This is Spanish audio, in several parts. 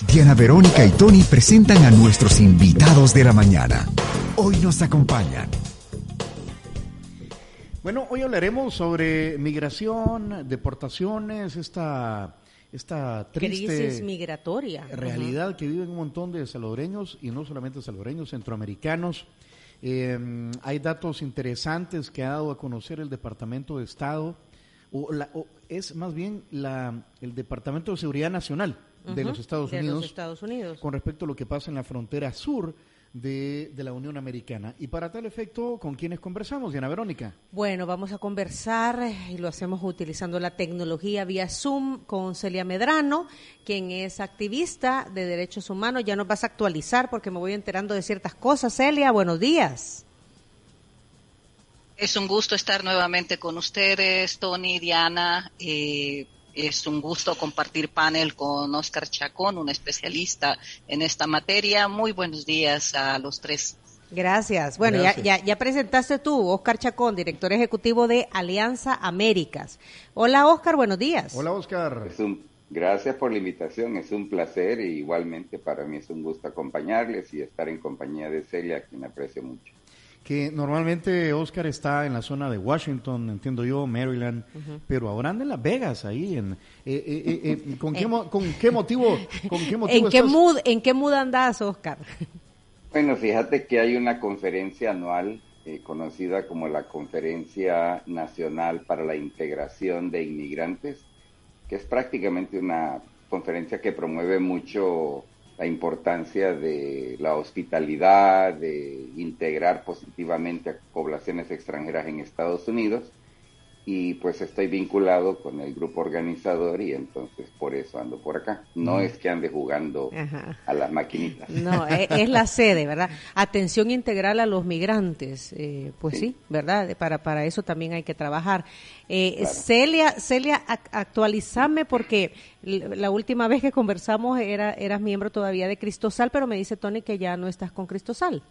Diana Verónica y Tony presentan a nuestros invitados de la mañana. Hoy nos acompañan. Bueno, hoy hablaremos sobre migración, deportaciones, esta, esta triste crisis migratoria. realidad que viven un montón de salvadoreños y no solamente salvadoreños, centroamericanos. Eh, hay datos interesantes que ha dado a conocer el Departamento de Estado, o, la, o es más bien la, el Departamento de Seguridad Nacional de, los Estados, de Unidos, los Estados Unidos con respecto a lo que pasa en la frontera sur de, de, la Unión Americana. Y para tal efecto, ¿con quiénes conversamos, Diana Verónica? Bueno, vamos a conversar y lo hacemos utilizando la tecnología vía Zoom con Celia Medrano, quien es activista de derechos humanos. Ya nos vas a actualizar porque me voy enterando de ciertas cosas. Celia, buenos días. Es un gusto estar nuevamente con ustedes, Tony, Diana. Eh, es un gusto compartir panel con Oscar Chacón, un especialista en esta materia. Muy buenos días a los tres. Gracias. Bueno, Gracias. Ya, ya, ya, presentaste tú, Oscar Chacón, director ejecutivo de Alianza Américas. Hola, Oscar, buenos días. Hola, Oscar. Es un, gracias por la invitación, es un placer y igualmente para mí es un gusto acompañarles y estar en compañía de Celia, a quien aprecio mucho que normalmente Oscar está en la zona de Washington, entiendo yo, Maryland, uh -huh. pero ahora anda en Las Vegas, ahí. En, eh, eh, eh, ¿con, qué, ¿Con qué motivo? ¿Con qué motivo ¿En, qué mood, ¿En qué mood andás, Oscar? Bueno, fíjate que hay una conferencia anual eh, conocida como la Conferencia Nacional para la Integración de Inmigrantes, que es prácticamente una conferencia que promueve mucho la importancia de la hospitalidad, de integrar positivamente a poblaciones extranjeras en Estados Unidos. Y pues estoy vinculado con el grupo organizador y entonces por eso ando por acá. No mm. es que ande jugando Ajá. a las maquinitas. No, es, es, la sede, ¿verdad? Atención integral a los migrantes. Eh, pues sí. sí, ¿verdad? Para, para eso también hay que trabajar. Eh, claro. Celia, Celia, actualizame porque la última vez que conversamos era, eras miembro todavía de Cristosal, pero me dice Tony que ya no estás con Cristosal.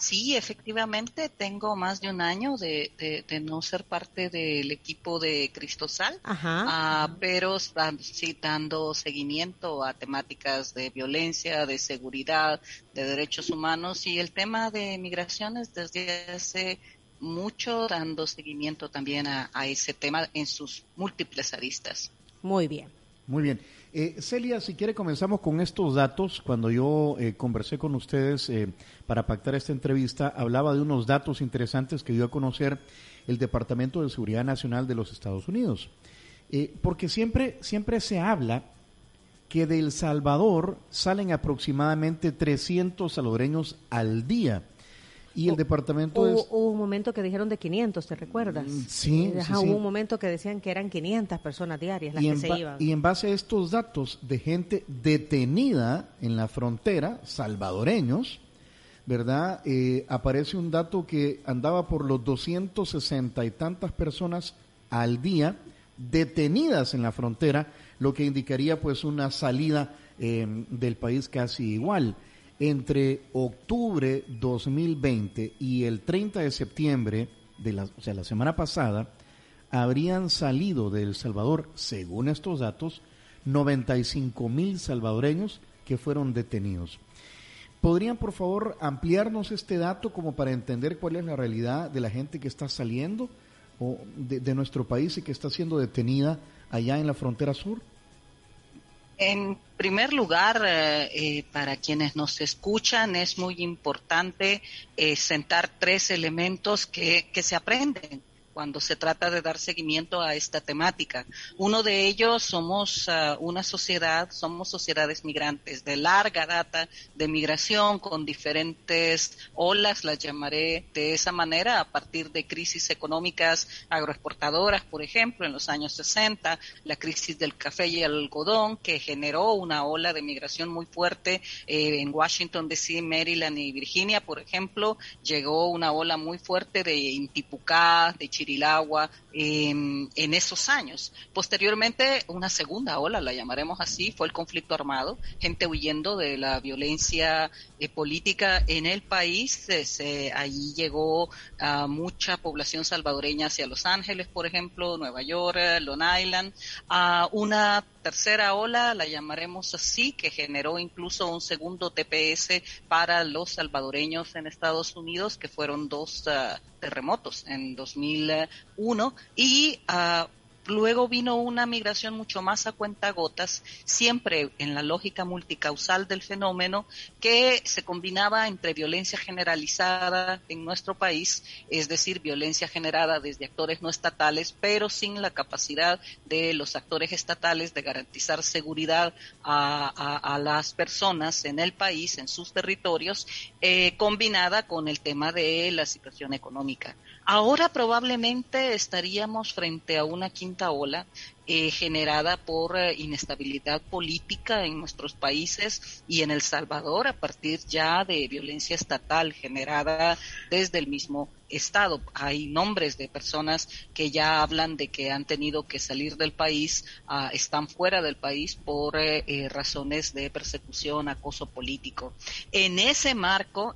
Sí, efectivamente, tengo más de un año de, de, de no ser parte del equipo de Cristosal, uh, pero sí dando seguimiento a temáticas de violencia, de seguridad, de derechos humanos y el tema de migraciones desde hace mucho dando seguimiento también a, a ese tema en sus múltiples aristas. Muy bien. Muy bien. Eh, Celia, si quiere comenzamos con estos datos. Cuando yo eh, conversé con ustedes eh, para pactar esta entrevista, hablaba de unos datos interesantes que dio a conocer el Departamento de Seguridad Nacional de los Estados Unidos. Eh, porque siempre, siempre se habla que de El Salvador salen aproximadamente 300 salvadoreños al día. Y el departamento hubo, es... hubo un momento que dijeron de 500, ¿te recuerdas? Sí, Ajá, sí, sí. Hubo un momento que decían que eran 500 personas diarias las y que se iban. y en base a estos datos de gente detenida en la frontera, salvadoreños, ¿verdad? Eh, aparece un dato que andaba por los 260 y tantas personas al día detenidas en la frontera, lo que indicaría pues una salida eh, del país casi igual entre octubre 2020 y el 30 de septiembre, de la, o sea, la semana pasada, habrían salido de El Salvador, según estos datos, 95 mil salvadoreños que fueron detenidos. ¿Podrían, por favor, ampliarnos este dato como para entender cuál es la realidad de la gente que está saliendo o de, de nuestro país y que está siendo detenida allá en la frontera sur? En primer lugar, eh, para quienes nos escuchan, es muy importante eh, sentar tres elementos que, que se aprenden cuando se trata de dar seguimiento a esta temática. Uno de ellos somos ah, una sociedad, somos sociedades migrantes de larga data de migración con diferentes olas, las llamaré de esa manera, a partir de crisis económicas agroexportadoras, por ejemplo, en los años 60, la crisis del café y el algodón, que generó una ola de migración muy fuerte eh, en Washington DC, Maryland y Virginia, por ejemplo, llegó una ola muy fuerte de Intipucá, de Chirilagua, en esos años. Posteriormente, una segunda ola, la llamaremos así, fue el conflicto armado, gente huyendo de la violencia eh, política en el país. Se, ahí llegó a mucha población salvadoreña hacia Los Ángeles, por ejemplo, Nueva York, Long Island, a una tercera ola, la llamaremos así, que generó incluso un segundo TPS para los salvadoreños en Estados Unidos, que fueron dos ah, terremotos en 2001 y uh, Luego vino una migración mucho más a cuentagotas, siempre en la lógica multicausal del fenómeno, que se combinaba entre violencia generalizada en nuestro país, es decir, violencia generada desde actores no estatales, pero sin la capacidad de los actores estatales de garantizar seguridad a, las personas en el país, en sus territorios, eh, combinada con el tema de la situación económica. Ahora probablemente estaríamos frente a una quinta ola eh, generada por eh, inestabilidad política en nuestros países y en El Salvador a partir ya de violencia estatal generada desde el mismo Estado. Hay nombres de personas que ya hablan de que han tenido que salir del país, ah, están fuera del país por eh, razones de persecución, acoso político. En ese marco,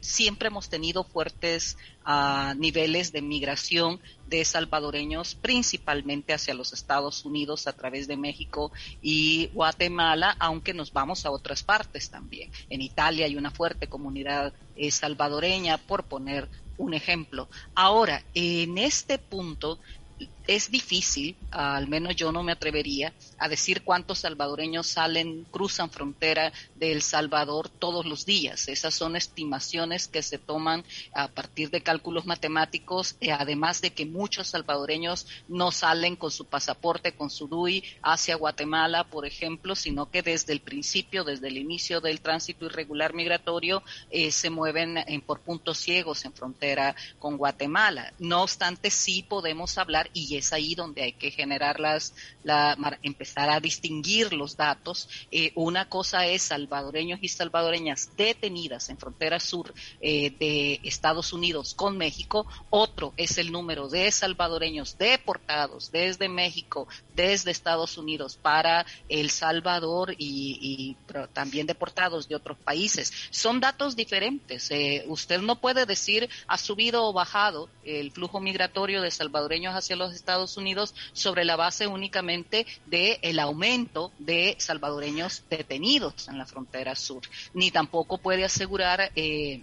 siempre hemos tenido fuertes ah, niveles de migración de salvadoreños principalmente hacia los Estados Unidos a través de México y Guatemala, aunque nos vamos a otras partes también. En Italia hay una fuerte comunidad eh, salvadoreña, por poner un ejemplo. Ahora, en este punto, es difícil, al menos yo no me atrevería a decir cuántos salvadoreños salen, cruzan frontera de El Salvador todos los días. Esas son estimaciones que se toman a partir de cálculos matemáticos, eh, además de que muchos salvadoreños no salen con su pasaporte, con su DUI hacia Guatemala, por ejemplo, sino que desde el principio, desde el inicio del tránsito irregular migratorio, eh, se mueven en, por puntos ciegos en frontera con Guatemala. No obstante, sí podemos hablar y es ahí donde hay que generar las, la, empezar a distinguir los datos. Eh, una cosa es salvadoreños y salvadoreñas detenidas en frontera sur eh, de Estados Unidos con México, otro es el número de salvadoreños deportados desde México, desde Estados Unidos para El Salvador y, también deportados de otros países. Son datos diferentes. Eh, usted no puede decir ha subido o bajado el flujo migratorio de salvadoreños hacia los Estados Unidos sobre la base únicamente de el aumento de salvadoreños detenidos en la frontera sur, ni tampoco puede asegurar eh,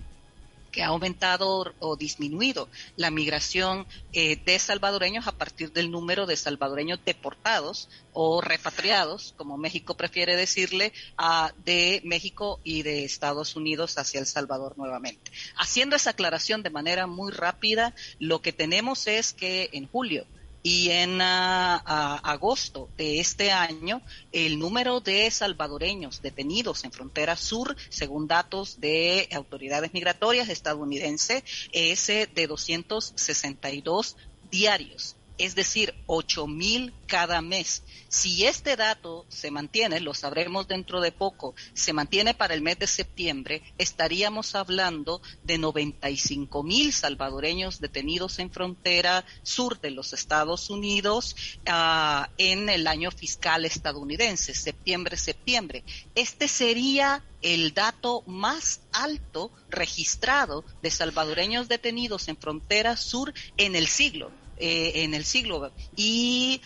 que ha aumentado o disminuido la migración eh, de salvadoreños a partir del número de salvadoreños deportados o repatriados, como México prefiere decirle, a, de México y de Estados Unidos hacia El Salvador nuevamente. Haciendo esa aclaración de manera muy rápida, lo que tenemos es que en julio y en ah, agosto de este año el número de salvadoreños detenidos en frontera sur, según datos de autoridades migratorias estadounidenses, es de 262 diarios es decir, ocho mil cada mes. Si este dato se mantiene, lo sabremos dentro de poco, se mantiene para el mes de septiembre, estaríamos hablando de 95 mil salvadoreños detenidos en frontera sur de los Estados Unidos ah, en el año fiscal estadounidense, septiembre-septiembre. Este sería el dato más alto registrado de salvadoreños detenidos en frontera sur en el siglo. Eh, en el siglo. Y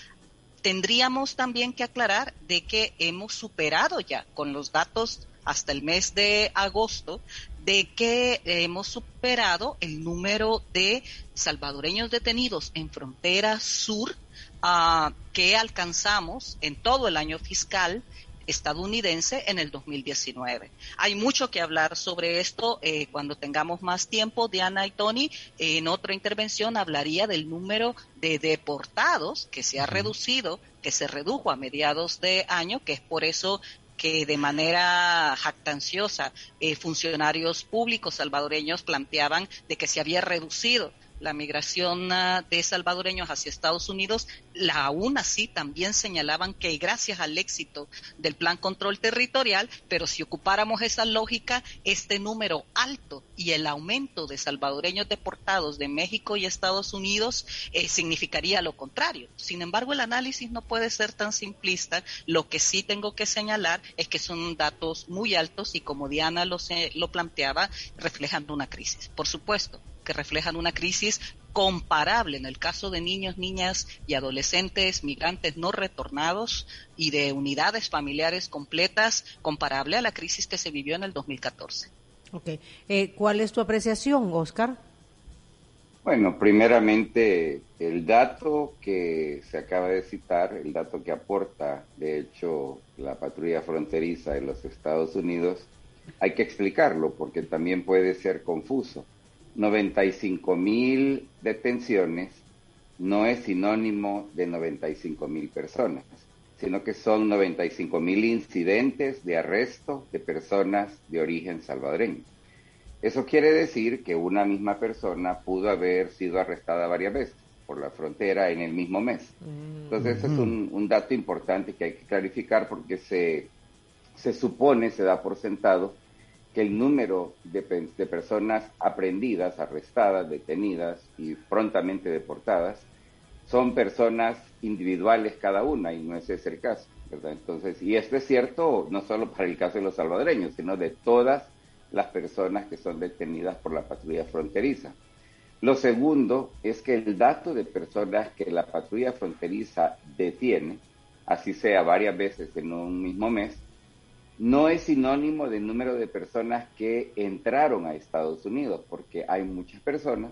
tendríamos también que aclarar de que hemos superado ya con los datos hasta el mes de agosto de que hemos superado el número de salvadoreños detenidos en frontera sur ah, que alcanzamos en todo el año fiscal estadounidense en el 2019. Hay mucho que hablar sobre esto eh, cuando tengamos más tiempo. Diana y Tony, en otra intervención hablaría del número de deportados que se ha reducido, que se redujo a mediados de año, que es por eso que de manera jactanciosa eh, funcionarios públicos salvadoreños planteaban de que se había reducido la migración ah, de salvadoreños hacia Estados Unidos, la aún así también señalaban que gracias al éxito del plan control territorial, pero si ocupáramos esa lógica, este número alto y el aumento de salvadoreños deportados de México y Estados Unidos eh, significaría lo contrario. Sin embargo, el análisis no puede ser tan simplista. Lo que sí tengo que señalar es que son datos muy altos y como Diana lo, lo planteaba, reflejan una crisis. Por supuesto, que reflejan una crisis comparable en el caso de niños, niñas y adolescentes migrantes no retornados y de unidades familiares completas, comparable a la crisis que se vivió en el 2014. Ok. Eh, ¿Cuál es tu apreciación, Oscar? Bueno, primeramente el dato que se acaba de citar, el dato que aporta, de hecho, la patrulla fronteriza de los Estados Unidos, hay que explicarlo porque también puede ser confuso. 95 mil detenciones no es sinónimo de 95 mil personas, sino que son 95 mil incidentes de arresto de personas de origen salvadoreño. Eso quiere decir que una misma persona pudo haber sido arrestada varias veces por la frontera en el mismo mes. Mm. Entonces, ese es un, un, dato importante que hay que clarificar porque se, se supone, se da por sentado, que el número de, personas aprendidas, arrestadas, detenidas y prontamente deportadas son personas individuales cada una y no ese es el caso. Entonces, y esto es cierto no solo para el caso de los salvadoreños, sino de todas las personas que son detenidas por la patrulla fronteriza. Lo segundo es que el dato de personas que la patrulla fronteriza detiene, así sea varias veces en un mismo mes, no es sinónimo de número de personas que entraron a Estados Unidos, porque hay muchas personas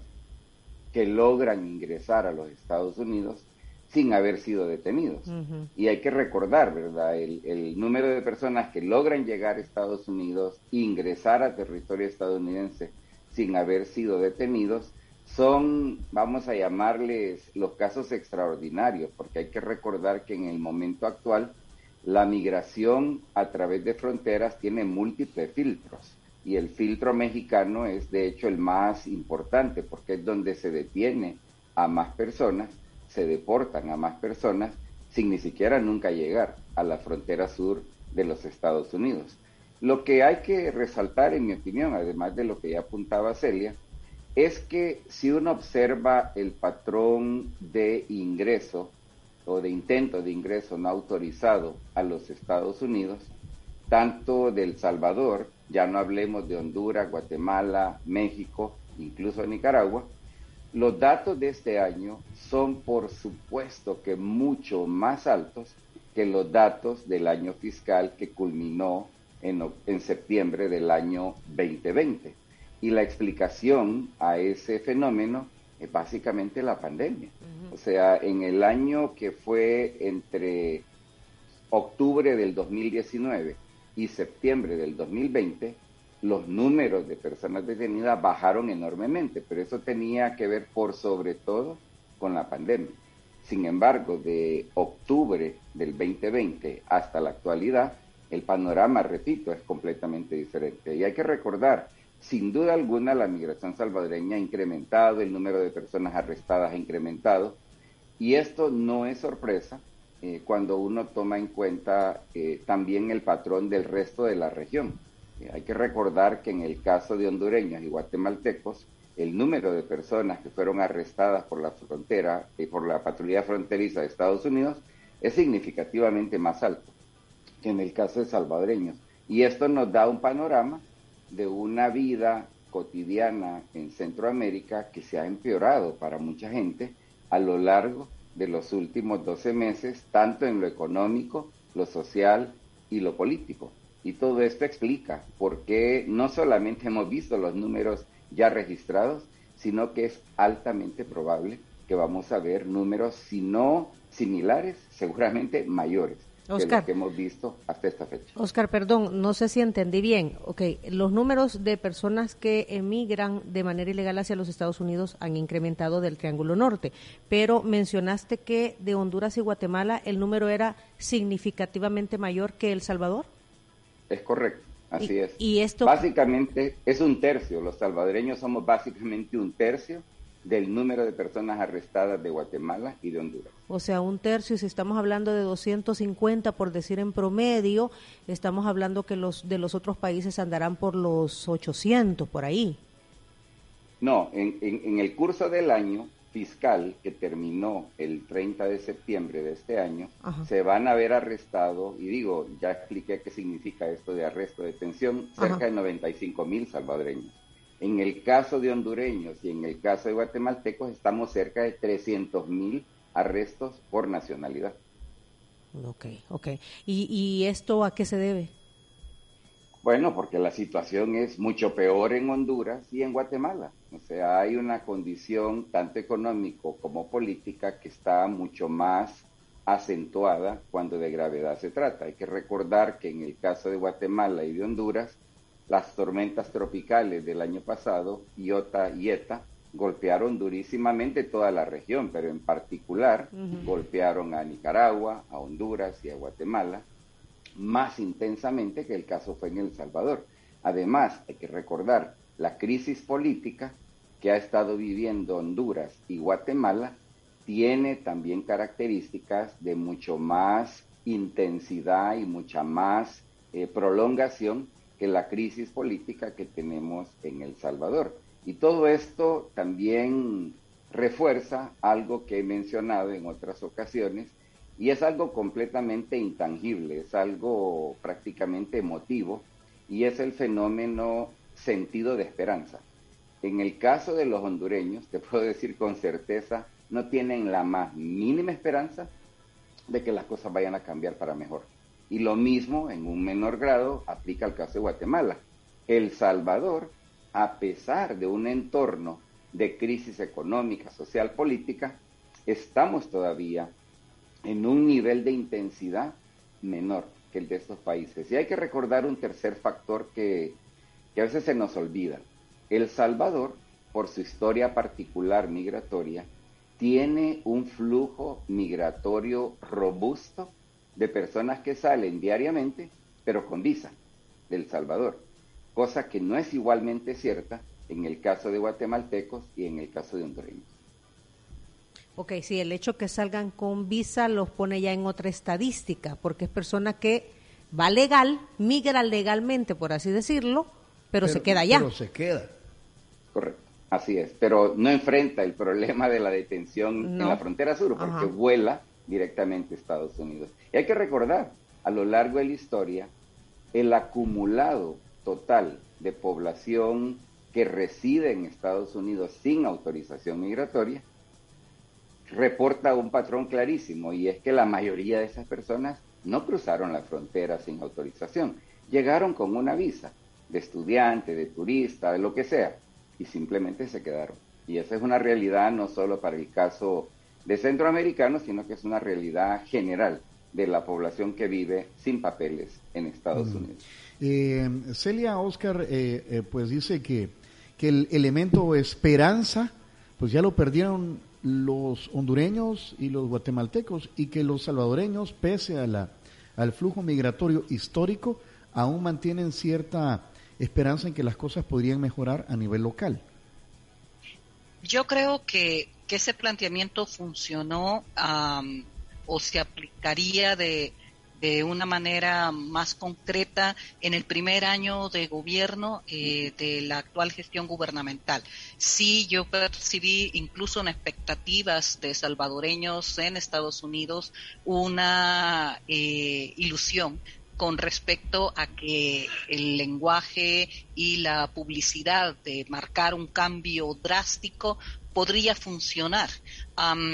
que logran ingresar a los Estados Unidos sin haber sido detenidos. Y hay que recordar, ¿verdad? El, el, número de personas que logran llegar a Estados Unidos, ingresar a territorio estadounidense sin haber sido detenidos, son, vamos a llamarles, los casos extraordinarios, porque hay que recordar que en el momento actual la migración a través de fronteras tiene múltiples filtros y el filtro mexicano es de hecho el más importante porque es donde se detiene a más personas, se deportan a más personas sin ni siquiera nunca llegar a la frontera sur de los Estados Unidos. Lo que hay que resaltar, en mi opinión, además de lo que ya apuntaba Celia, es que si uno observa el patrón de ingreso o de intento de ingreso no autorizado a los Estados Unidos, tanto del Salvador, ya no hablemos de Honduras, Guatemala, México, incluso Nicaragua, los datos de este año son por supuesto que mucho más altos que los datos del año fiscal que culminó en, en septiembre del año 2020. Y la explicación a ese fenómeno es básicamente la pandemia. O sea, en el año que fue entre octubre del 2019 y septiembre del 2020, los números de personas detenidas bajaron enormemente, pero eso tenía que ver por sobre todo con la pandemia. Sin embargo, de octubre del 2020 hasta la actualidad, el panorama, repito, es completamente diferente. Y hay que recordar sin duda alguna, la migración salvadoreña ha incrementado, el número de personas arrestadas ha incrementado, y esto no es sorpresa eh, cuando uno toma en cuenta eh, también el patrón del resto de la región. Eh, hay que recordar que en el caso de hondureños y guatemaltecos, el número de personas que fueron arrestadas por la frontera y por la patrulla fronteriza de Estados Unidos es significativamente más alto que en el caso de salvadoreños. Y esto nos da un panorama de una vida cotidiana en Centroamérica que se ha empeorado para mucha gente a lo largo de los últimos 12 meses, tanto en lo económico, lo social y lo político. Y todo esto explica por qué no solamente hemos visto los números ya registrados, sino que es altamente probable que vamos a ver números, si no similares, seguramente mayores Oscar, que hemos visto hasta esta fecha. Oscar, perdón, no sé si entendí bien. Ok, los números de personas que emigran de manera ilegal hacia los Estados Unidos han incrementado del Triángulo Norte, pero mencionaste que de Honduras y Guatemala el número era significativamente mayor que El Salvador. Es correcto, así es. Y esto básicamente es un tercio. Los salvadoreños somos básicamente un tercio del número de personas arrestadas de Guatemala y de Honduras. O sea, un tercio, si estamos hablando de 250, por decir en promedio, estamos hablando que los de los otros países andarán por los 800, por ahí. No, en, en, el curso del año fiscal que terminó el 30 de septiembre de este año, se van a ver arrestados, y digo, ya expliqué qué significa esto de arresto, de detención, cerca de 95 mil salvadoreños. En el caso de hondureños y en el caso de guatemaltecos estamos cerca de 300 mil arrestos por nacionalidad. Ok, ok. ¿Y, ¿Y esto a qué se debe? Bueno, porque la situación es mucho peor en Honduras y en Guatemala. O sea, hay una condición tanto económico como política que está mucho más acentuada cuando de gravedad se trata. Hay que recordar que en el caso de Guatemala y de Honduras, las tormentas tropicales del año pasado, Iota y Eta, golpearon durísimamente toda la región, pero en particular golpearon a Nicaragua, a Honduras y a Guatemala más intensamente que el caso fue en El Salvador. Además, hay que recordar la crisis política que ha estado viviendo Honduras y Guatemala tiene también características de mucho más intensidad y mucha más eh, prolongación que la crisis política que tenemos en El Salvador. Y todo esto también refuerza algo que he mencionado en otras ocasiones, y es algo completamente intangible, es algo prácticamente emotivo, y es el fenómeno sentido de esperanza. En el caso de los hondureños, te puedo decir con certeza, no tienen la más mínima esperanza de que las cosas vayan a cambiar para mejor. Y lo mismo, en un menor grado, aplica al caso de Guatemala. El Salvador, a pesar de un entorno de crisis económica, social, política, estamos todavía en un nivel de intensidad menor que el de estos países. Y hay que recordar un tercer factor que, que a veces se nos olvida. El Salvador, por su historia particular migratoria, tiene un flujo migratorio robusto de personas que salen diariamente, pero con visa del Salvador, cosa que no es igualmente cierta en el caso de guatemaltecos y en el caso de hondureños. Ok, sí, el hecho que salgan con visa los pone ya en otra estadística, porque es persona que va legal, migra legalmente, por así decirlo, pero, se queda allá. Pero se queda. Correcto, así es, pero no enfrenta el problema de la detención en la frontera sur, porque vuela directamente a Estados Unidos. Y hay que recordar, a lo largo de la historia, el acumulado total de población que reside en Estados Unidos sin autorización migratoria reporta un patrón clarísimo y es que la mayoría de esas personas no cruzaron la frontera sin autorización, llegaron con una visa de estudiante, de turista, de lo que sea, y simplemente se quedaron. Y esa es una realidad no solo para el caso de centroamericanos, sino que es una realidad general de la población que vive sin papeles en Estados mm. Unidos. Eh, Celia Oscar, eh, eh, pues dice que, que el elemento esperanza, pues ya lo perdieron los hondureños y los guatemaltecos y que los salvadoreños, pese a la, al flujo migratorio histórico, aún mantienen cierta esperanza en que las cosas podrían mejorar a nivel local. Yo creo que, que ese planteamiento funcionó o se aplicaría de, de una manera más concreta en el primer año de gobierno eh, de la actual gestión gubernamental. Sí, yo percibí incluso en expectativas de salvadoreños en Estados Unidos una eh, ilusión con respecto a que el lenguaje y la publicidad de marcar un cambio drástico podría funcionar.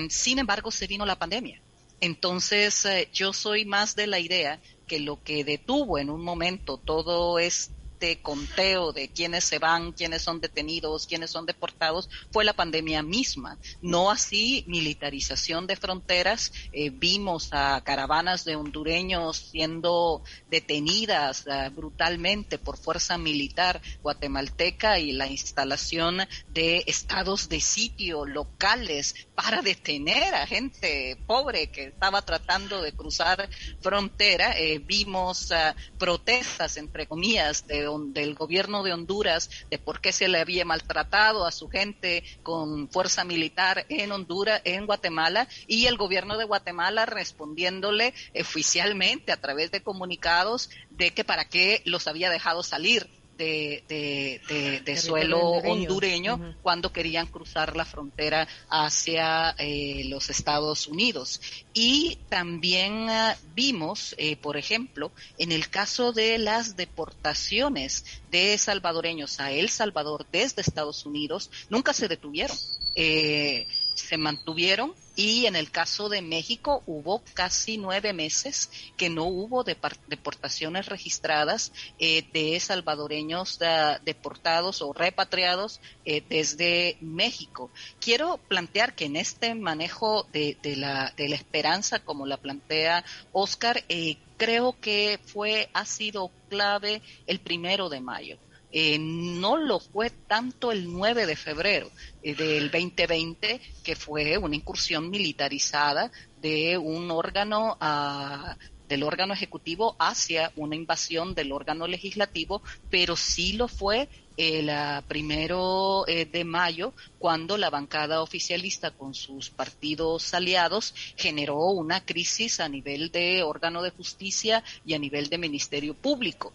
sin embargo, se vino la pandemia. Entonces, eh, yo soy más de la idea que lo que detuvo en un momento todo es este conteo de quiénes se van, quiénes son detenidos, quiénes son deportados, fue la pandemia misma. No así militarización de fronteras. Eh, vimos a caravanas de hondureños siendo detenidas uh, brutalmente por fuerza militar guatemalteca y la instalación de estados de sitio locales para detener a gente pobre que estaba tratando de cruzar frontera. Eh, vimos uh, protestas, entre comillas, de, del gobierno de Honduras de por qué se le había maltratado a su gente con fuerza militar en Honduras, en Guatemala, y el gobierno de Guatemala respondiéndole oficialmente a través de comunicados de que para qué los había dejado salir de, de, suelo hondureño, cuando querían cruzar la frontera hacia eh, los Estados Unidos. Y también ah, vimos, eh, por ejemplo, en el caso de las deportaciones de salvadoreños a El Salvador desde Estados Unidos, nunca se detuvieron. Eh, se mantuvieron y en el caso de México hubo casi nueve meses que no hubo deportaciones registradas eh, de salvadoreños deportados o repatriados eh, desde México. Quiero plantear que en este manejo de, la, de la esperanza, como la plantea Oscar, eh, creo que fue, ha sido clave el primero de mayo. Eh, no lo fue tanto el 9 de febrero eh, del 2020, que fue una incursión militarizada de un órgano ah, del órgano ejecutivo hacia una invasión del órgano legislativo, pero sí lo fue el ah, primero eh, de mayo, cuando la bancada oficialista con sus partidos aliados generó una crisis a nivel de órgano de justicia y a nivel de ministerio público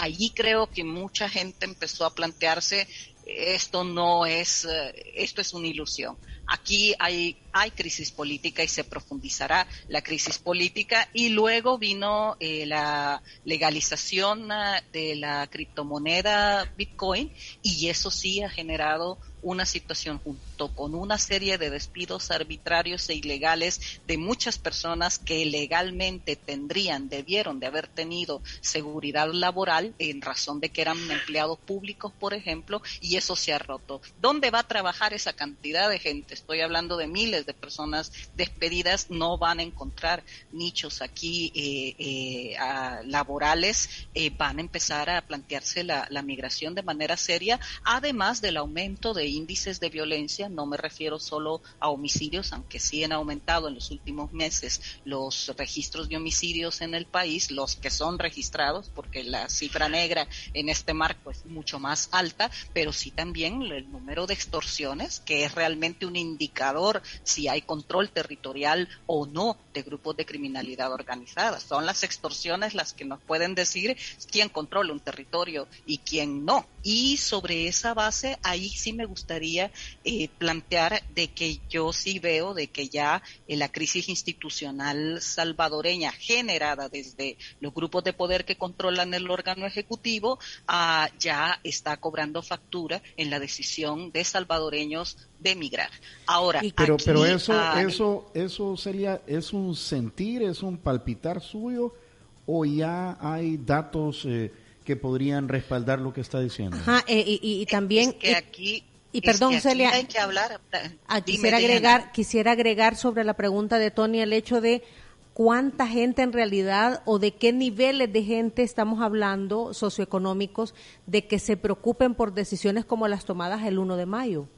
allí creo que mucha gente empezó a plantearse esto no es, eh, esto es una ilusión. Aquí hay, hay crisis política y se profundizará la crisis política y luego vino eh, la legalización eh, de la criptomoneda Bitcoin y eso sí ha generado una situación junto con una serie de despidos arbitrarios e ilegales de muchas personas que legalmente tendrían, debieron de haber tenido seguridad laboral en razón de que eran empleados públicos, por ejemplo, y eso se ha roto. ¿Dónde va a trabajar esa cantidad de gente? Estoy hablando de miles de personas despedidas, no van a encontrar nichos aquí eh, eh, laborales, eh, van a empezar a plantearse la, la migración de manera seria, además del aumento de índices de violencia, no me refiero solo a homicidios, aunque sí han aumentado en los últimos meses los registros de homicidios en el país, los que son registrados, porque la cifra negra en este marco es mucho más alta, pero sí también el número de extorsiones, que es realmente un indicador si hay control territorial o no de grupos de criminalidad organizada. Son las extorsiones las que nos pueden decir quién controla un territorio y quién no. Y sobre esa base, ahí sí me gusta gustaría eh, plantear de que yo sí veo de que ya eh, la crisis institucional salvadoreña generada desde los grupos de poder que controlan el órgano ejecutivo ah, ya está cobrando factura en la decisión de salvadoreños de emigrar. Ahora, pero, pero eso, eso, eso sería, es un sentir, es un palpitar suyo o ya hay datos eh, que podrían respaldar lo que está diciendo. Ajá, y, también que aquí y perdón, Celia, hay que hablar. Ah, quisiera agregar, quisiera agregar sobre la pregunta de Tony el hecho de cuánta gente en realidad o de qué niveles de gente estamos hablando socioeconómicos de que se preocupen por decisiones como las tomadas el 1 de mayo.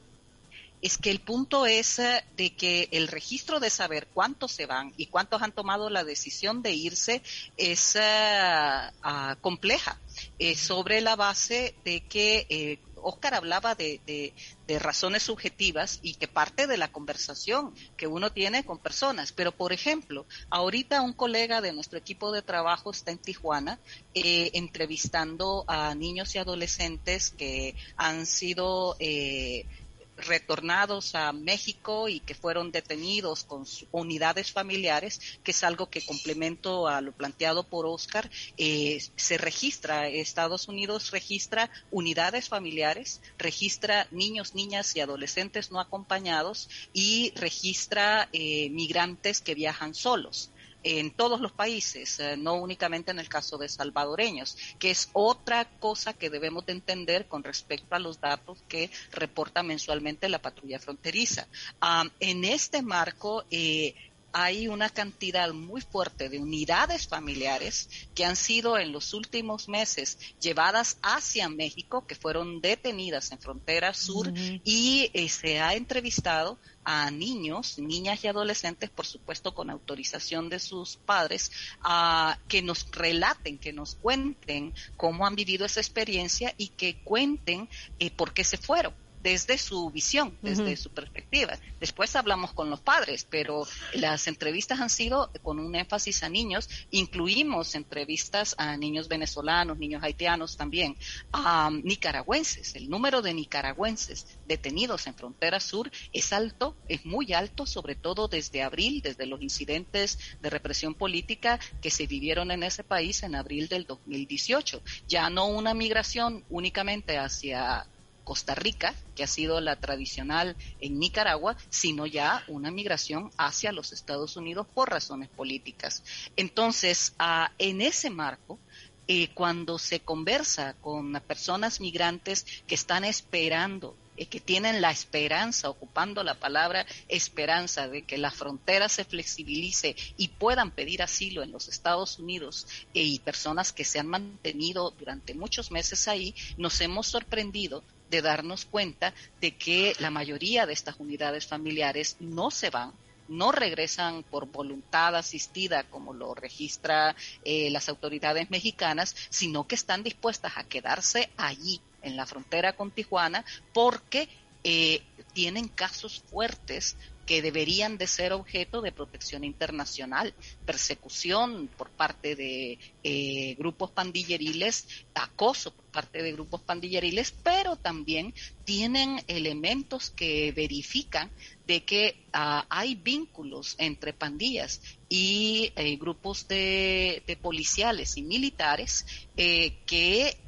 Es que el punto es eh, de que el registro de saber cuántos se van y cuántos han tomado la decisión de irse es eh, ah, compleja, eh, sobre la base de que Oscar hablaba de, razones subjetivas y que parte de la conversación que uno tiene con personas. Pero, por ejemplo, ahorita un colega de nuestro equipo de trabajo está en Tijuana eh, entrevistando a niños y adolescentes que han sido eh, retornados a México y que fueron detenidos con unidades familiares, que es algo que complemento a lo planteado por Oscar, eh, se registra, Estados Unidos registra unidades familiares, registra niños, niñas y adolescentes no acompañados y registra eh, migrantes que viajan solos. En todos los países, eh, no únicamente en el caso de salvadoreños, que es otra cosa que debemos de entender con respecto a los datos que reporta mensualmente la patrulla fronteriza. en este marco, eh, hay una cantidad muy fuerte de unidades familiares que han sido en los últimos meses llevadas hacia México, que fueron detenidas en frontera sur y eh, se ha entrevistado a niños, niñas y adolescentes, por supuesto con autorización de sus padres, a que nos relaten, que nos cuenten cómo han vivido esa experiencia y que cuenten eh, por qué se fueron desde su visión, desde su perspectiva. Después hablamos con los padres, pero las entrevistas han sido con un énfasis a niños. Incluimos entrevistas a niños venezolanos, niños haitianos también, a nicaragüenses. El número de nicaragüenses detenidos en frontera sur es alto, es muy alto, sobre todo desde abril, desde los incidentes de represión política que se vivieron en ese país en abril del 2018. Ya no una migración únicamente hacia Costa Rica, que ha sido la tradicional en Nicaragua, sino ya una migración hacia los Estados Unidos por razones políticas. Entonces, ah, en ese marco, eh, cuando se conversa con personas migrantes que están esperando eh, que tienen la esperanza, ocupando la palabra esperanza, de que la frontera se flexibilice y puedan pedir asilo en los Estados Unidos eh, y personas que se han mantenido durante muchos meses ahí, nos hemos sorprendido de darnos cuenta de que la mayoría de estas unidades familiares no se van, no regresan por voluntad asistida como lo registra eh, las autoridades mexicanas, sino que están dispuestas a quedarse allí en la frontera con Tijuana porque eh, tienen casos fuertes que deberían de ser objeto de protección internacional, persecución por parte de eh, grupos pandilleriles, acoso por parte de grupos pandilleriles, pero también tienen elementos que verifican de que ah, hay vínculos entre pandillas y eh, grupos de, policiales y militares eh, que,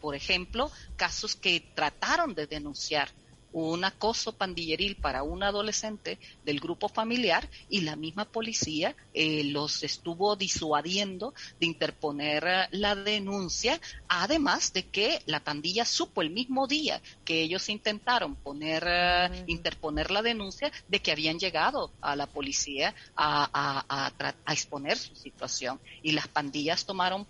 por ejemplo, casos que trataron de denunciar un acoso pandilleril para un adolescente del grupo familiar y la misma policía eh, los estuvo disuadiendo de interponer eh, la denuncia, además de que la pandilla supo el mismo día que ellos intentaron poner, eh, interponer la denuncia de que habían llegado a la policía a, exponer su situación. Y las pandillas tomaron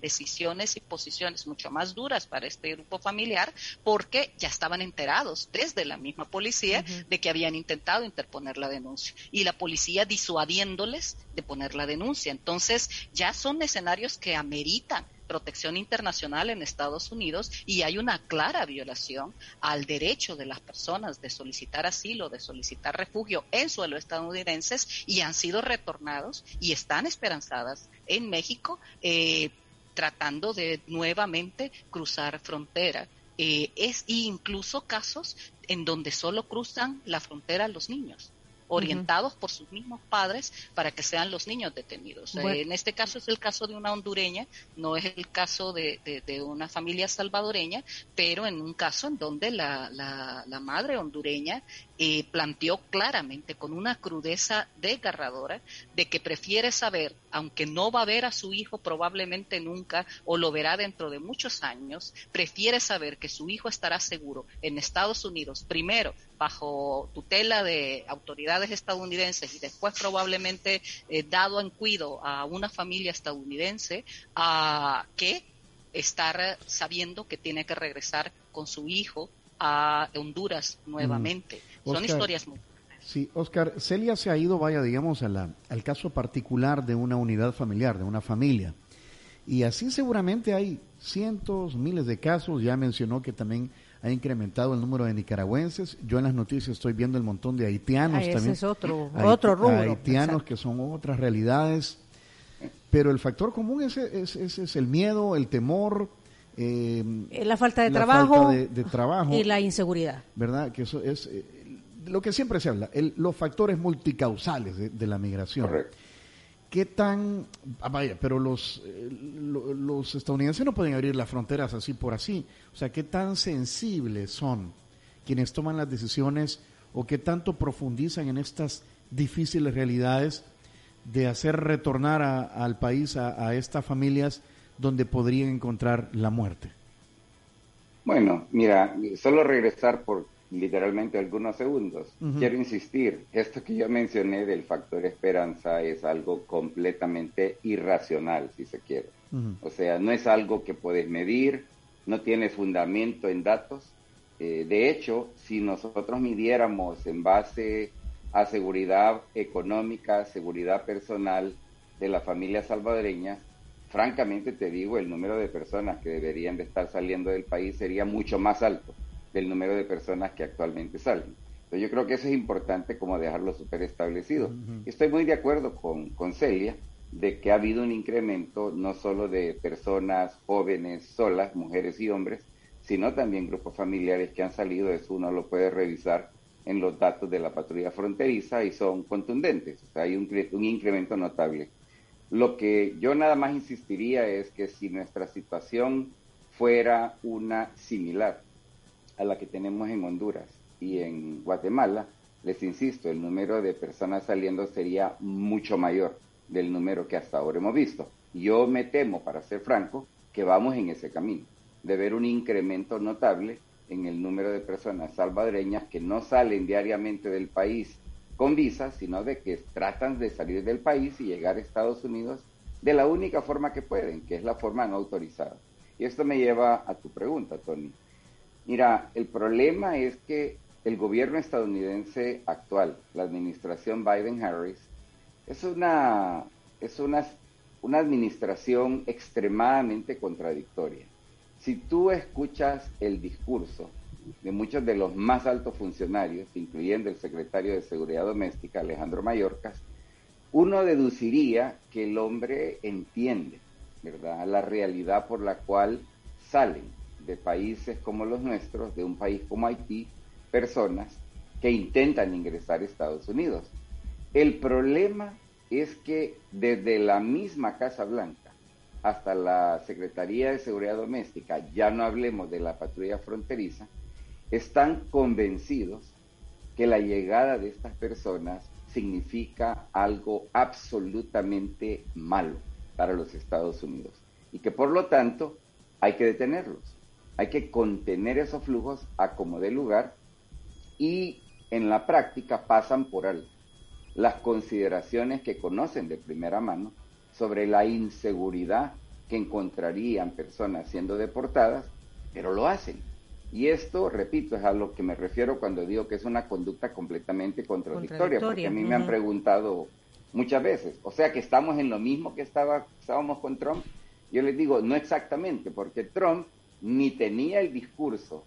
decisiones y posiciones mucho más duras para este grupo familiar porque ya estaban enterados desde la misma policía de que habían intentado interponer la denuncia y la policía disuadiéndoles de poner la denuncia. Entonces, ya son escenarios que ameritan protección internacional en Estados Unidos y hay una clara violación al derecho de las personas de solicitar asilo, de solicitar refugio en suelo estadounidenses y han sido retornados y están esperanzadas en México eh, tratando de nuevamente cruzar frontera eh, es incluso casos en donde solo cruzan la frontera los niños orientados por sus mismos padres para que sean los niños detenidos. Eh, en este caso es el caso de una hondureña, no es el caso de, una familia salvadoreña, pero en un caso en donde la, la madre hondureña eh, planteó claramente, con una crudeza desgarradora, de que prefiere saber, aunque no va a ver a su hijo probablemente nunca o lo verá dentro de muchos años, prefiere saber que su hijo estará seguro en Estados Unidos, primero bajo tutela de autoridades estadounidenses y después probablemente eh, dado en cuido a una familia estadounidense, a que estar sabiendo que tiene que regresar con su hijo a Honduras nuevamente. Mm. Son historias muy Sí, Oscar, Celia se ha ido, vaya, digamos, al caso particular de una unidad familiar, de una familia. Y así seguramente hay cientos, miles de casos. Ya mencionó que también ha incrementado el número de nicaragüenses. Yo en las noticias estoy viendo el montón de haitianos también. Ese es otro, otro rubro. Haitianos que son otras realidades. Pero el factor común es, es, es el miedo, el temor, eh, la falta de trabajo, de, trabajo y la inseguridad. ¿Verdad? Que eso es eh, lo que siempre se habla, los factores multicausales de, la migración. ¿Qué tan... Ah, vaya, pero los, eh, los estadounidenses no pueden abrir las fronteras así por así. O sea, ¿qué tan sensibles son quienes toman las decisiones o qué tanto profundizan en estas difíciles realidades de hacer retornar al país a, estas familias donde podrían encontrar la muerte? Bueno, mira, solo regresar por literalmente algunos segundos. Quiero insistir, esto que yo mencioné del factor esperanza es algo completamente irracional, si se quiere. O sea, no es algo que puedes medir, no tiene fundamento en datos. Eh, de hecho, si nosotros midiéramos en base a seguridad económica, seguridad personal de la familia salvadoreña, francamente te digo, el número de personas que deberían de estar saliendo del país sería mucho más alto del número de personas que actualmente salen. Entonces yo creo que eso es importante como dejarlo súper establecido. Estoy muy de acuerdo con, con Celia de que ha habido un incremento no solo de personas jóvenes solas, mujeres y hombres, sino también grupos familiares que han salido, eso uno lo puede revisar en los datos de la patrulla fronteriza y son contundentes, o sea, hay un, un incremento notable. Lo que yo nada más insistiría es que si nuestra situación fuera una similar a la que tenemos en Honduras y en Guatemala, les insisto, el número de personas saliendo sería mucho mayor del número que hasta ahora hemos visto. Yo me temo, para ser franco, que vamos en ese camino, de ver un incremento notable en el número de personas salvadoreñas que no salen diariamente del país con visa, sino de que tratan de salir del país y llegar a Estados Unidos de la única forma que pueden, que es la forma no autorizada. Y esto me lleva a tu pregunta, Tony. Mira, el problema es que el gobierno estadounidense actual, la administración Biden-Harris, es una, es una, una administración extremadamente contradictoria. Si tú escuchas el discurso de muchos de los más altos funcionarios, incluyendo el secretario de Seguridad Doméstica, Alejandro Mayorkas, uno deduciría que el hombre entiende, ¿verdad?, la realidad por la cual salen de países como los nuestros, de un país como Haití, personas que intentan ingresar a Estados Unidos. El problema es que desde la misma Casa Blanca hasta la Secretaría de Seguridad Doméstica, ya no hablemos de la patrulla fronteriza, están convencidos que la llegada de estas personas significa algo absolutamente malo para los Estados Unidos y que por lo tanto hay que detenerlos, hay que contener esos flujos a como de lugar y en la práctica pasan por alto las consideraciones que conocen de primera mano sobre la inseguridad que encontrarían personas siendo deportadas, pero lo hacen. Y esto, repito, es a lo que me refiero cuando digo que es una conducta completamente contradictoria, porque a mí me han preguntado muchas veces, o sea que estamos en lo mismo que estaba, estábamos con Trump. Yo les digo, no exactamente, porque Trump ni tenía el discurso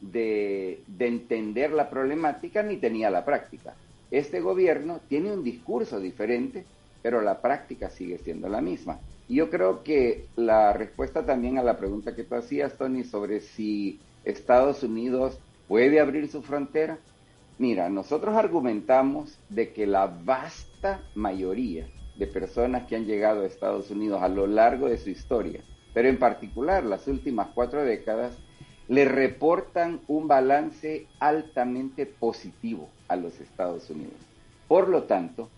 de, de entender la problemática, ni tenía la práctica. Este gobierno tiene un discurso diferente, pero la práctica sigue siendo la misma. Y yo creo que la respuesta también a la pregunta que tú hacías, Tony, sobre si Estados Unidos puede abrir su frontera, mira, nosotros argumentamos de que la vasta mayoría de personas que han llegado a Estados Unidos a lo largo de su historia, pero en particular las últimas cuatro décadas, le reportan un balance altamente positivo a los Estados Unidos. Por lo tanto,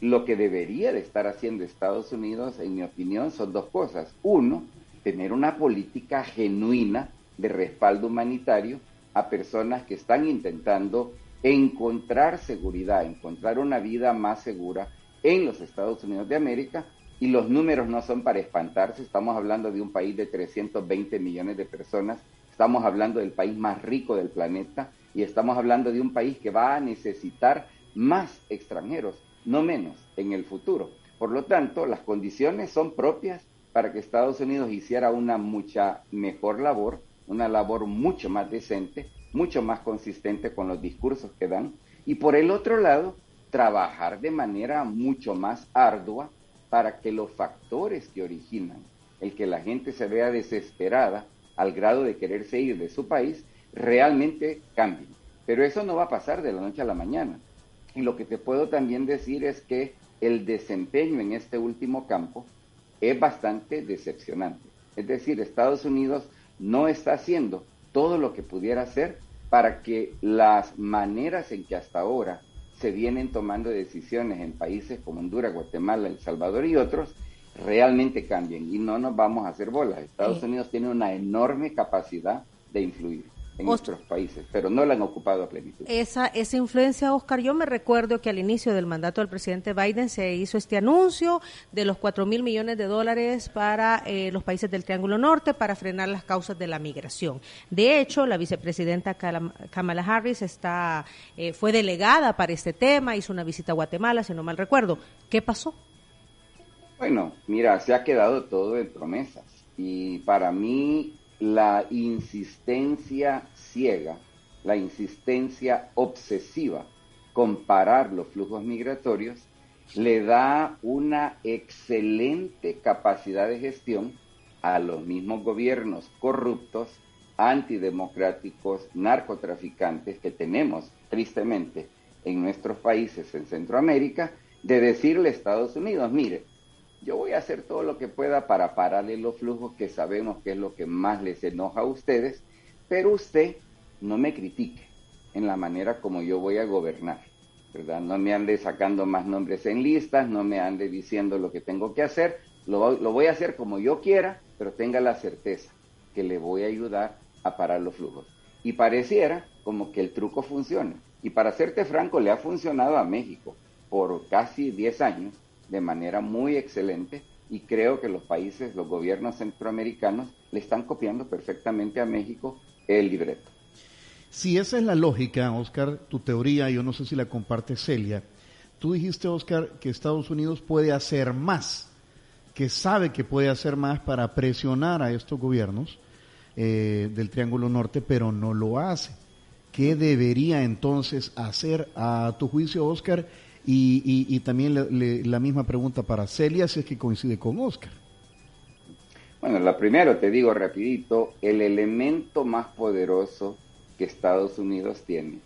lo que debería de estar haciendo Estados Unidos, en mi opinión, son dos cosas. Uno, tener una política genuina de respaldo humanitario a personas que están intentando encontrar seguridad, encontrar una vida más segura en los Estados Unidos de América. Y los números no son para espantarse, estamos hablando de un país de 320 millones de personas, estamos hablando del país más rico del planeta y estamos hablando de un país que va a necesitar más extranjeros, no menos, en el futuro. Por lo tanto, las condiciones son propias para que Estados Unidos hiciera una mucha mejor labor, una labor mucho más decente, mucho más consistente con los discursos que dan, y por el otro lado, trabajar de manera mucho más ardua para que los factores que originan el que la gente se vea desesperada al grado de quererse ir de su país realmente cambien. Pero eso no va a pasar de la noche a la mañana. Y lo que te puedo también decir es que el desempeño en este último campo es bastante decepcionante. Es decir, Estados Unidos no está haciendo todo lo que pudiera hacer para que las maneras en que hasta ahora se vienen tomando decisiones en países como Honduras, Guatemala, El Salvador y otros, realmente cambien. Y no nos vamos a hacer bolas. Estados Unidos tiene una enorme capacidad de influir en nuestros países, pero no la han ocupado a plenitud. Esa, esa influencia, Oscar, yo me recuerdo que al inicio del mandato del presidente Biden se hizo este anuncio de los 4 mil millones de dólares para eh, los países del Triángulo Norte para frenar las causas de la migración. De hecho, la vicepresidenta Kamala Harris está, eh, fue delegada para este tema, hizo una visita a Guatemala, si no mal recuerdo. ¿Qué pasó? Bueno, mira, se ha quedado todo en promesas y para mí la insistencia ciega, la insistencia obsesiva comparar los flujos migratorios le da una excelente capacidad de gestión a los mismos gobiernos corruptos, antidemocráticos, narcotraficantes que tenemos tristemente en nuestros países en Centroamérica, de decirle a Estados Unidos, mire, yo voy a hacer todo lo que pueda para pararle los flujos que sabemos que es lo que más les enoja a ustedes, pero usted no me critique en la manera como yo voy a gobernar, ¿verdad? No me ande sacando más nombres en listas, no me ande diciendo lo que tengo que hacer, lo, lo voy a hacer como yo quiera, pero tenga la certeza que le voy a ayudar a parar los flujos. Y pareciera como que el truco funciona. Y para serte franco, le ha funcionado a México por casi 10 años de manera muy excelente y creo que los países, los gobiernos centroamericanos le están copiando perfectamente a México el libreto. Si esa es la lógica, Oscar, tu teoría, yo no sé si la comparte Celia, tú dijiste, Oscar, que Estados Unidos puede hacer más, que sabe que puede hacer más para presionar a estos gobiernos eh, del Triángulo Norte, pero no lo hace. ¿Qué debería entonces hacer a tu juicio, Oscar? Y, también la misma pregunta para Celia, si es que coincide con Oscar. Bueno, la primero te digo rapidito, el elemento más poderoso que Estados Unidos tiene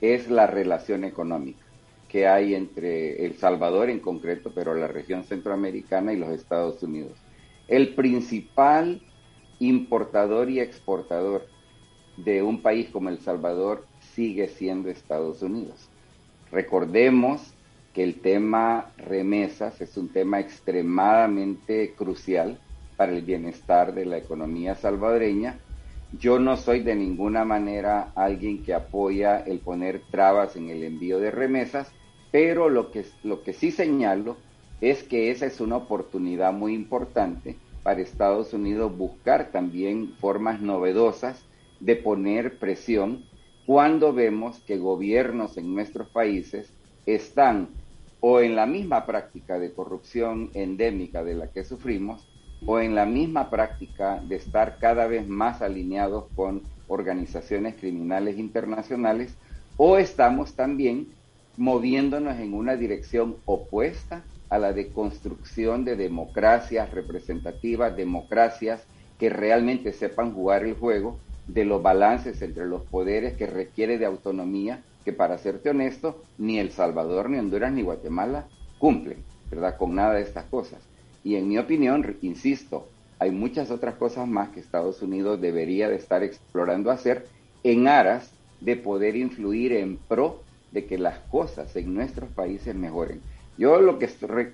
es la relación económica que hay entre El Salvador en concreto, pero la región centroamericana y los Estados Unidos. El principal importador y exportador de un país como El Salvador sigue siendo Estados Unidos. Recordemos que el tema remesas es un tema extremadamente crucial para el bienestar de la economía salvadoreña. Yo no soy de ninguna manera alguien que apoya el poner trabas en el envío de remesas, pero lo que, lo que sí señalo es que esa es una oportunidad muy importante para Estados Unidos buscar también formas novedosas de poner presión cuando vemos que gobiernos en nuestros países están o en la misma práctica de corrupción endémica de la que sufrimos, o en la misma práctica de estar cada vez más alineados con organizaciones criminales internacionales, o estamos también moviéndonos en una dirección opuesta a la de construcción de democracias representativas, democracias que realmente sepan jugar el juego de los balances entre los poderes que requiere de autonomía, que para serte honesto, ni El Salvador, ni Honduras, ni Guatemala cumplen, ¿verdad? Con nada de estas cosas. Y en mi opinión, insisto, hay muchas otras cosas más que Estados Unidos debería de estar explorando hacer en aras de poder influir en pro de que las cosas en nuestros países mejoren. Yo lo que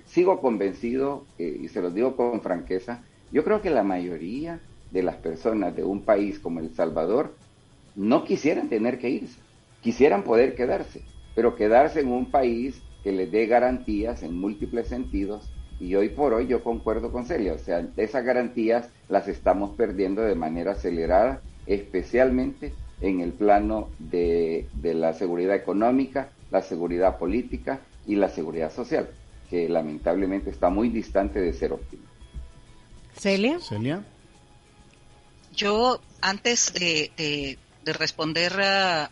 sigo convencido, eh, y se lo digo con franqueza, yo creo que la mayoría de las personas de un país como El Salvador no quisieran tener que irse, quisieran poder quedarse, pero quedarse en un país que les dé garantías en múltiples sentidos. Y hoy por hoy yo concuerdo con Celia, o sea, esas garantías las estamos perdiendo de manera acelerada, especialmente en el plano de, de la seguridad económica, la seguridad política y la seguridad social, que lamentablemente está muy distante de ser óptima. Celia. Celia. Yo, antes de, responder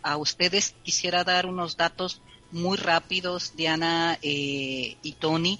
a, ustedes, quisiera dar unos datos muy rápidos, Diana eh, y Tony,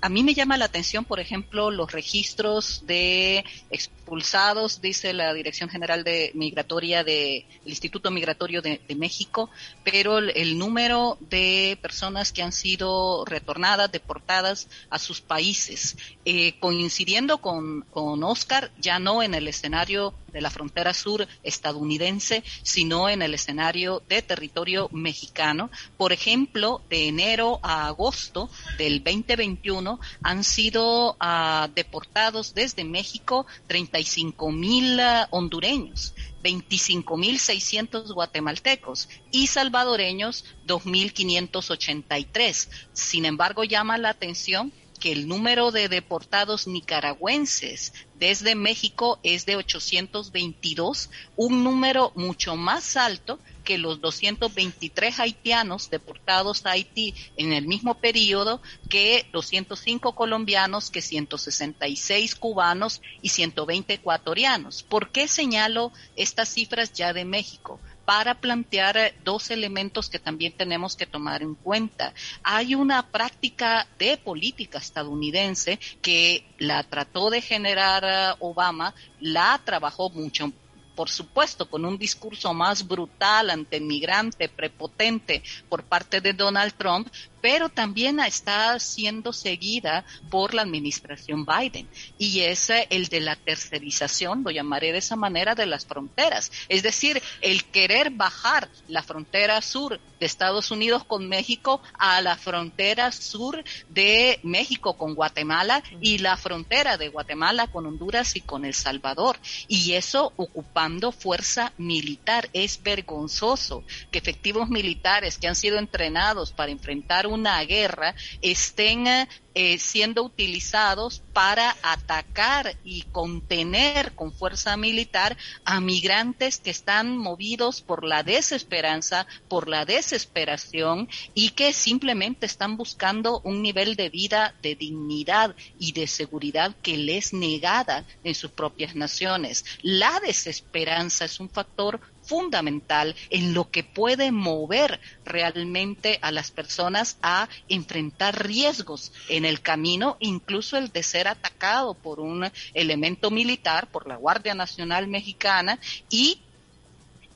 a mí me llama la atención, por ejemplo, los registros de expulsados, dice la Dirección General de Migratoria del Instituto Migratorio de, México, pero el, número de personas que han sido retornadas, deportadas a sus países, eh, coincidiendo con, con Oscar, ya no en el escenario de la frontera sur estadounidense, sino en el escenario de territorio mexicano. Por ejemplo, de enero a agosto del 2021 han sido uh, deportados desde México 35 mil uh, hondureños. 25.600 guatemaltecos y salvadoreños 2.583. Sin embargo, llama la atención que el número de deportados nicaragüenses desde México es de 822, un número mucho más alto que los 223 haitianos deportados a Haití en el mismo periodo, que 205 colombianos, que 166 cubanos y 120 ecuatorianos. ¿Por qué señalo estas cifras ya de México? Para plantear eh, dos elementos que también tenemos que tomar en cuenta. Hay una práctica de política estadounidense que la trató de generar eh, Obama, la trabajó mucho por supuesto, con un discurso más brutal, antemigrante, prepotente por parte de Donald Trump, pero también está siendo seguida por la administración Biden y es eh, el de la tercerización, lo llamaré de esa manera, de las fronteras. Es decir, el querer bajar la frontera sur de Estados Unidos con México a la frontera sur de México con Guatemala y la frontera de Guatemala con Honduras y con El Salvador. Y eso ocupando fuerza militar. Es vergonzoso que efectivos militares que han sido entrenados para enfrentar una guerra estén eh, siendo utilizados para atacar y contener con fuerza militar a migrantes que están movidos por la desesperanza, por la desesperación y que simplemente están buscando un nivel de vida de dignidad y de seguridad que les negada en sus propias naciones. La desesperanza es un factor fundamental en lo que puede mover realmente a las personas a enfrentar riesgos en el camino, incluso el de ser atacado por un elemento militar, por la Guardia Nacional Mexicana y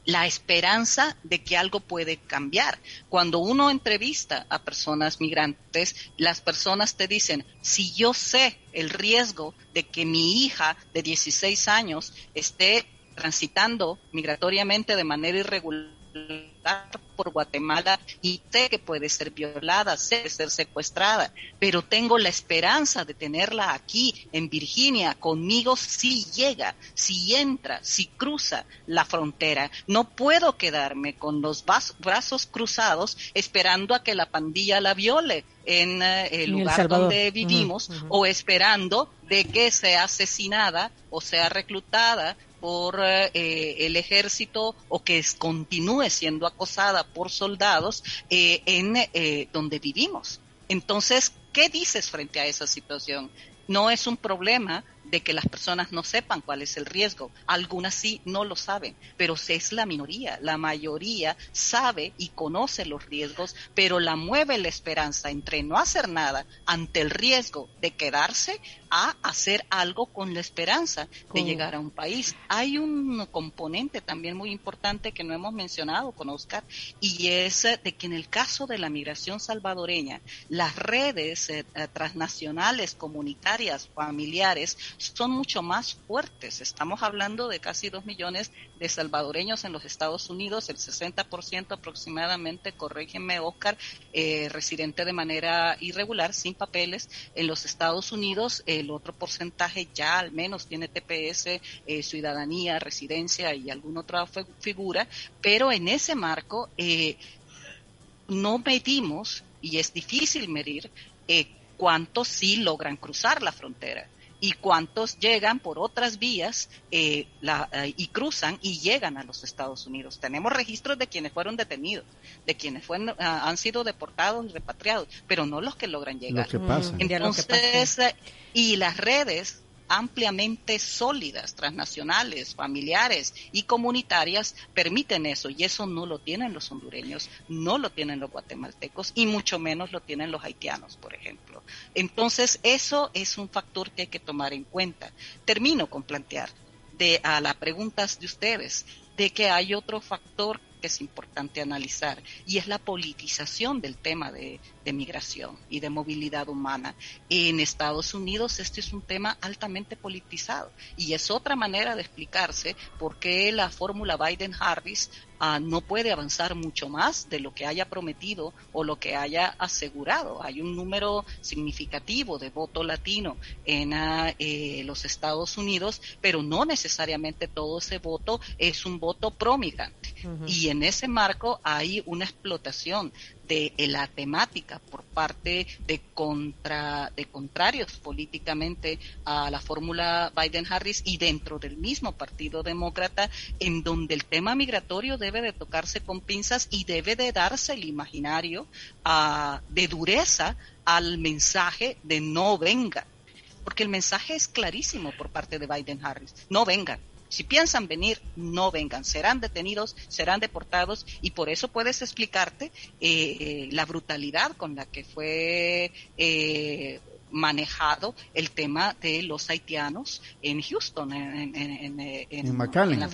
la esperanza de que algo puede cambiar. Cuando uno entrevista a personas migrantes, las personas te dicen, si yo sé el riesgo de que mi hija de 16 años esté transitando migratoriamente de manera irregular por Guatemala y sé que puede ser violada, sé que ser secuestrada, pero tengo la esperanza de tenerla aquí en Virginia. Conmigo si llega, si entra, si cruza la frontera. No puedo quedarme con los brazos cruzados esperando a que la pandilla la viole en eh, el lugar donde vivimos o esperando de que sea asesinada o sea reclutada por eh, el ejército o que continúe siendo acosada por soldados eh, en eh, donde vivimos. Entonces, ¿qué dices frente a esa situación? No es un problema de que las personas no sepan cuál es el riesgo. Algunas sí no lo saben, pero es la minoría. La mayoría sabe y conoce los riesgos, pero la mueve la esperanza entre no hacer nada ante el riesgo de quedarse a hacer algo con la esperanza de llegar a un país. Hay un componente también muy importante que no hemos mencionado con Oscar y es de que en el caso de la migración salvadoreña, las redes eh, transnacionales, comunitarias, familiares son mucho más fuertes. Estamos hablando de casi dos millones de salvadoreños en los Estados Unidos, el 60% aproximadamente, corrígeme Oscar, eh, residente de manera irregular, sin papeles en los Estados Unidos. el otro porcentaje ya al menos tiene TPS, eh, ciudadanía, residencia y alguna otra figura, pero en ese marco eh, no medimos, y es difícil medir, cuántos sí logran cruzar la frontera y cuántos llegan por otras vías eh, eh, y cruzan y llegan a los Estados Unidos. Tenemos registros de quienes fueron detenidos, de quienes fueron, ah, han sido deportados y repatriados, pero no los que logran llegar. Entonces, eh, y las redes ampliamente sólidas, transnacionales, familiares y comunitarias permiten eso y eso no lo tienen los hondureños, no lo tienen los guatemaltecos y mucho menos lo tienen los haitianos, por ejemplo. Entonces, eso es un factor que hay que tomar en cuenta. Termino con plantear a las preguntas de ustedes de que hay otro factor que es importante analizar y es la politización del tema de, migración y de movilidad humana. En Estados Unidos este es un tema altamente politizado y es otra manera de explicarse por qué la fórmula Biden-Harris Ah, no puede avanzar mucho más de lo que haya prometido o lo que haya asegurado. Hay un número significativo de voto latino en ah, eh, los Estados Unidos, pero no necesariamente todo ese voto es un voto promigrante. Y en ese marco hay una explotación de la temática por parte de contra de contrarios políticamente a la fórmula Biden-Harris y dentro del mismo Partido Demócrata en donde el tema migratorio debe de tocarse con pinzas y debe de darse el imaginario uh, de dureza al mensaje de no venga porque el mensaje es clarísimo por parte de Biden-Harris, no vengan si piensan venir, no vengan, serán detenidos, serán deportados y por eso puedes explicarte eh, la brutalidad con la que fue eh, manejado el tema de los haitianos en Houston, en, en, en, en la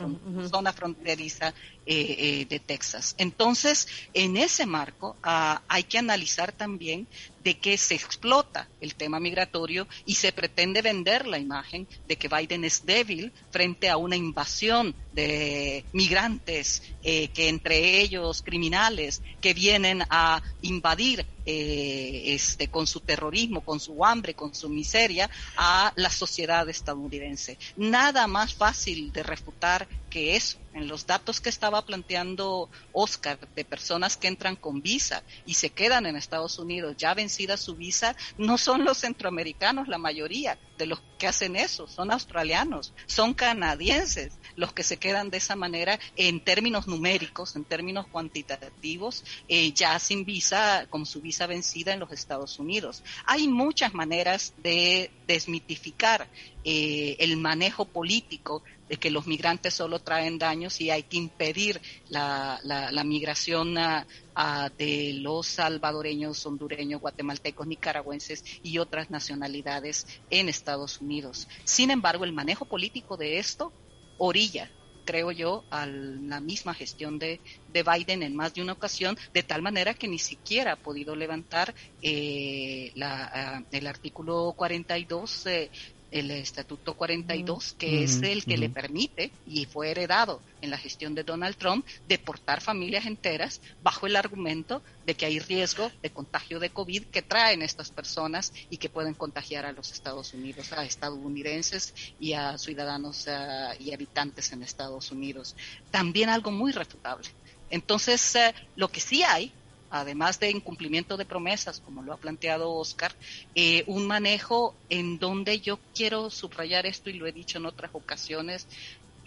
zona fronteriza eh, eh, de Texas. Entonces, en ese marco ah, hay que analizar también de que se explota el tema migratorio y se pretende vender la imagen de que Biden es débil frente a una invasión de migrantes, eh, que entre ellos criminales que vienen a invadir este, con su terrorismo, con su hambre, con su miseria a la sociedad estadounidense. Nada más fácil de refutar que eso en los datos que estaba planteando Oscar de personas que entran con visa y se quedan en Estados Unidos ya vencida su visa, no son los centroamericanos la mayoría de los que hacen eso, son australianos, son canadienses los que se quedan de esa manera en términos numéricos, en términos cuantitativos, eh, ya sin visa, con su visa vencida en los Estados Unidos. Hay muchas maneras de desmitificar eh, el manejo político de que los migrantes solo traen daños y hay que impedir la, la, migración de los salvadoreños, hondureños, guatemaltecos, nicaragüenses y otras nacionalidades en Estados Unidos. Sin embargo, el manejo político de esto orilla creo yo, a la misma gestión de, de, Biden en más de una ocasión, de tal manera que ni siquiera ha podido levantar eh, la, el artículo 42 eh, el Estatuto 42, que es el que le permite, y fue heredado en la gestión de Donald Trump, deportar familias enteras bajo el argumento de que hay riesgo de contagio de COVID que traen estas personas y que pueden contagiar a los Estados Unidos, a estadounidenses y a ciudadanos eh, y habitantes en Estados Unidos. También algo muy refutable. Entonces, eh, lo que sí hay además de incumplimiento de promesas, como lo ha planteado Oscar, eh, un manejo en donde yo quiero subrayar esto y lo he dicho en otras ocasiones,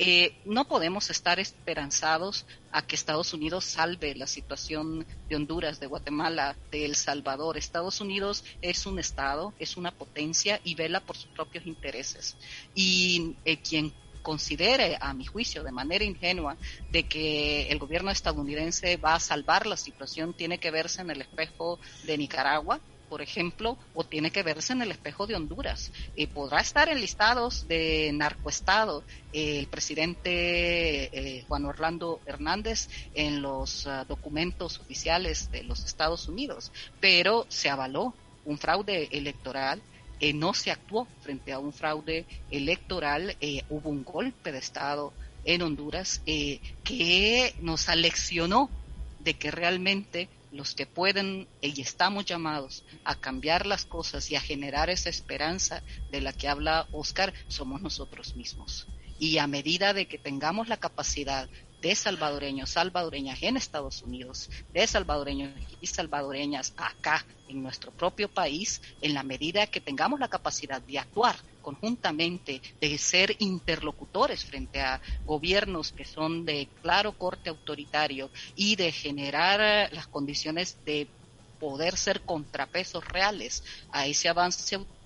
eh, no podemos estar esperanzados a que Estados Unidos salve la situación de Honduras, de Guatemala, de El Salvador. Estados Unidos es un Estado, es una potencia y vela por sus propios intereses. Y eh, quien considere, a mi juicio, de manera ingenua, de que el gobierno estadounidense va a salvar la situación, tiene que verse en el espejo de Nicaragua, por ejemplo, o tiene que verse en el espejo de Honduras. y podrá estar en listados de narcoestado eh, el presidente eh, Juan Orlando Hernández en los ah, documentos oficiales de los Estados Unidos, pero se avaló un fraude electoral eh, no se actuó frente a un fraude electoral, eh, hubo un golpe de Estado en Honduras eh, que nos aleccionó de que realmente los que pueden y estamos llamados a cambiar las cosas y a generar esa esperanza de la que habla Oscar somos nosotros mismos. Y a medida de que tengamos la capacidad de salvadoreños, salvadoreñas en Estados Unidos, de salvadoreños y salvadoreñas acá en nuestro propio país, en la medida que tengamos la capacidad de actuar conjuntamente, de ser interlocutores frente a gobiernos que son de claro corte autoritario y de generar las condiciones de poder ser contrapesos reales a ese avance autoritario,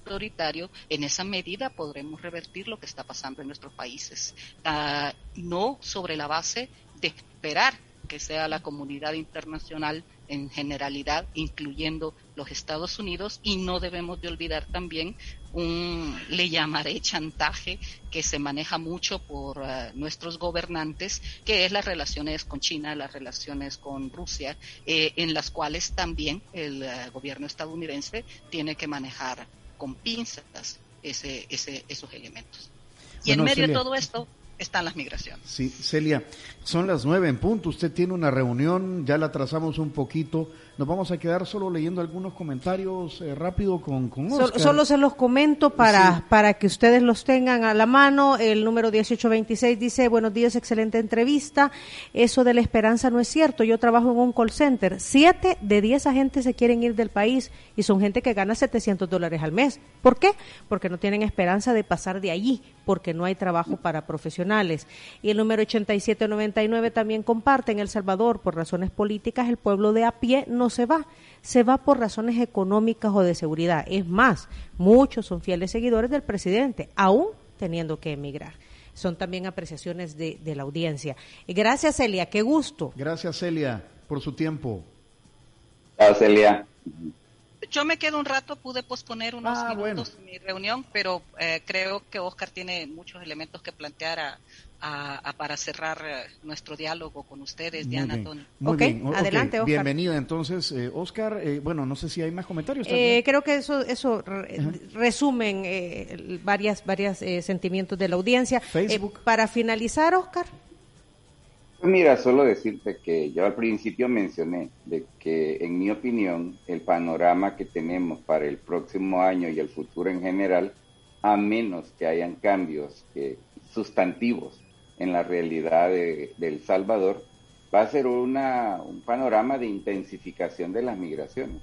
en esa medida podremos revertir lo que está pasando en nuestros países. Uh, no sobre la base de esperar que sea la comunidad internacional en generalidad, incluyendo los Estados Unidos y no debemos de olvidar también un, le llamaré chantaje que se maneja mucho por eh, nuestros gobernantes, que es las relaciones con China, las relaciones con Rusia, eh, en las cuales también el eh, gobierno estadounidense tiene que manejar con pinzas ese, ese, esos elementos. Y en medio de todo esto, están las migraciones. Sí, Celia, son las nueve en punto. Usted tiene una reunión, ya la trazamos un poquito. Nos vamos a quedar solo leyendo algunos comentarios eh, rápido con, con Oscar. Solo, se los comento para, para que ustedes los tengan a la mano. El número 1826 dice, buenos días, excelente entrevista. Eso de la esperanza no es cierto. Yo trabajo en un call center. Siete de diez agentes se quieren ir del país y son gente que gana 700 dólares al mes. ¿Por qué? Porque no tienen esperanza de pasar de allí, porque no hay trabajo para profesionales. Y el número 8799 también comparte en El Salvador, por razones políticas, el pueblo de a pie no se va, se va por razones económicas o de seguridad. Es más, muchos son fieles seguidores del presidente, aún teniendo que emigrar. Son también apreciaciones de, la audiencia. Gracias, Celia, qué gusto. Gracias, Celia, por su tiempo. Gracias, Celia. Yo me quedo un rato, pude posponer unos ah, minutos mi reunión, pero eh, creo que Oscar tiene muchos elementos que plantear a, para cerrar eh, nuestro diálogo con ustedes, Diana, Tony. Muy bien, adelante, Oscar. Bienvenida entonces, eh, Oscar. Eh, bueno, no sé si hay más comentarios. creo que eso, eso resumen varias, varias sentimientos de la audiencia. Facebook. para finalizar, Oscar. Mira, solo decirte que yo al principio mencioné de que, en mi opinión, el panorama que tenemos para el próximo año y el futuro en general, a menos que hayan cambios que, sustantivos en la realidad de, El Salvador, va a ser una, un panorama de intensificación de las migraciones.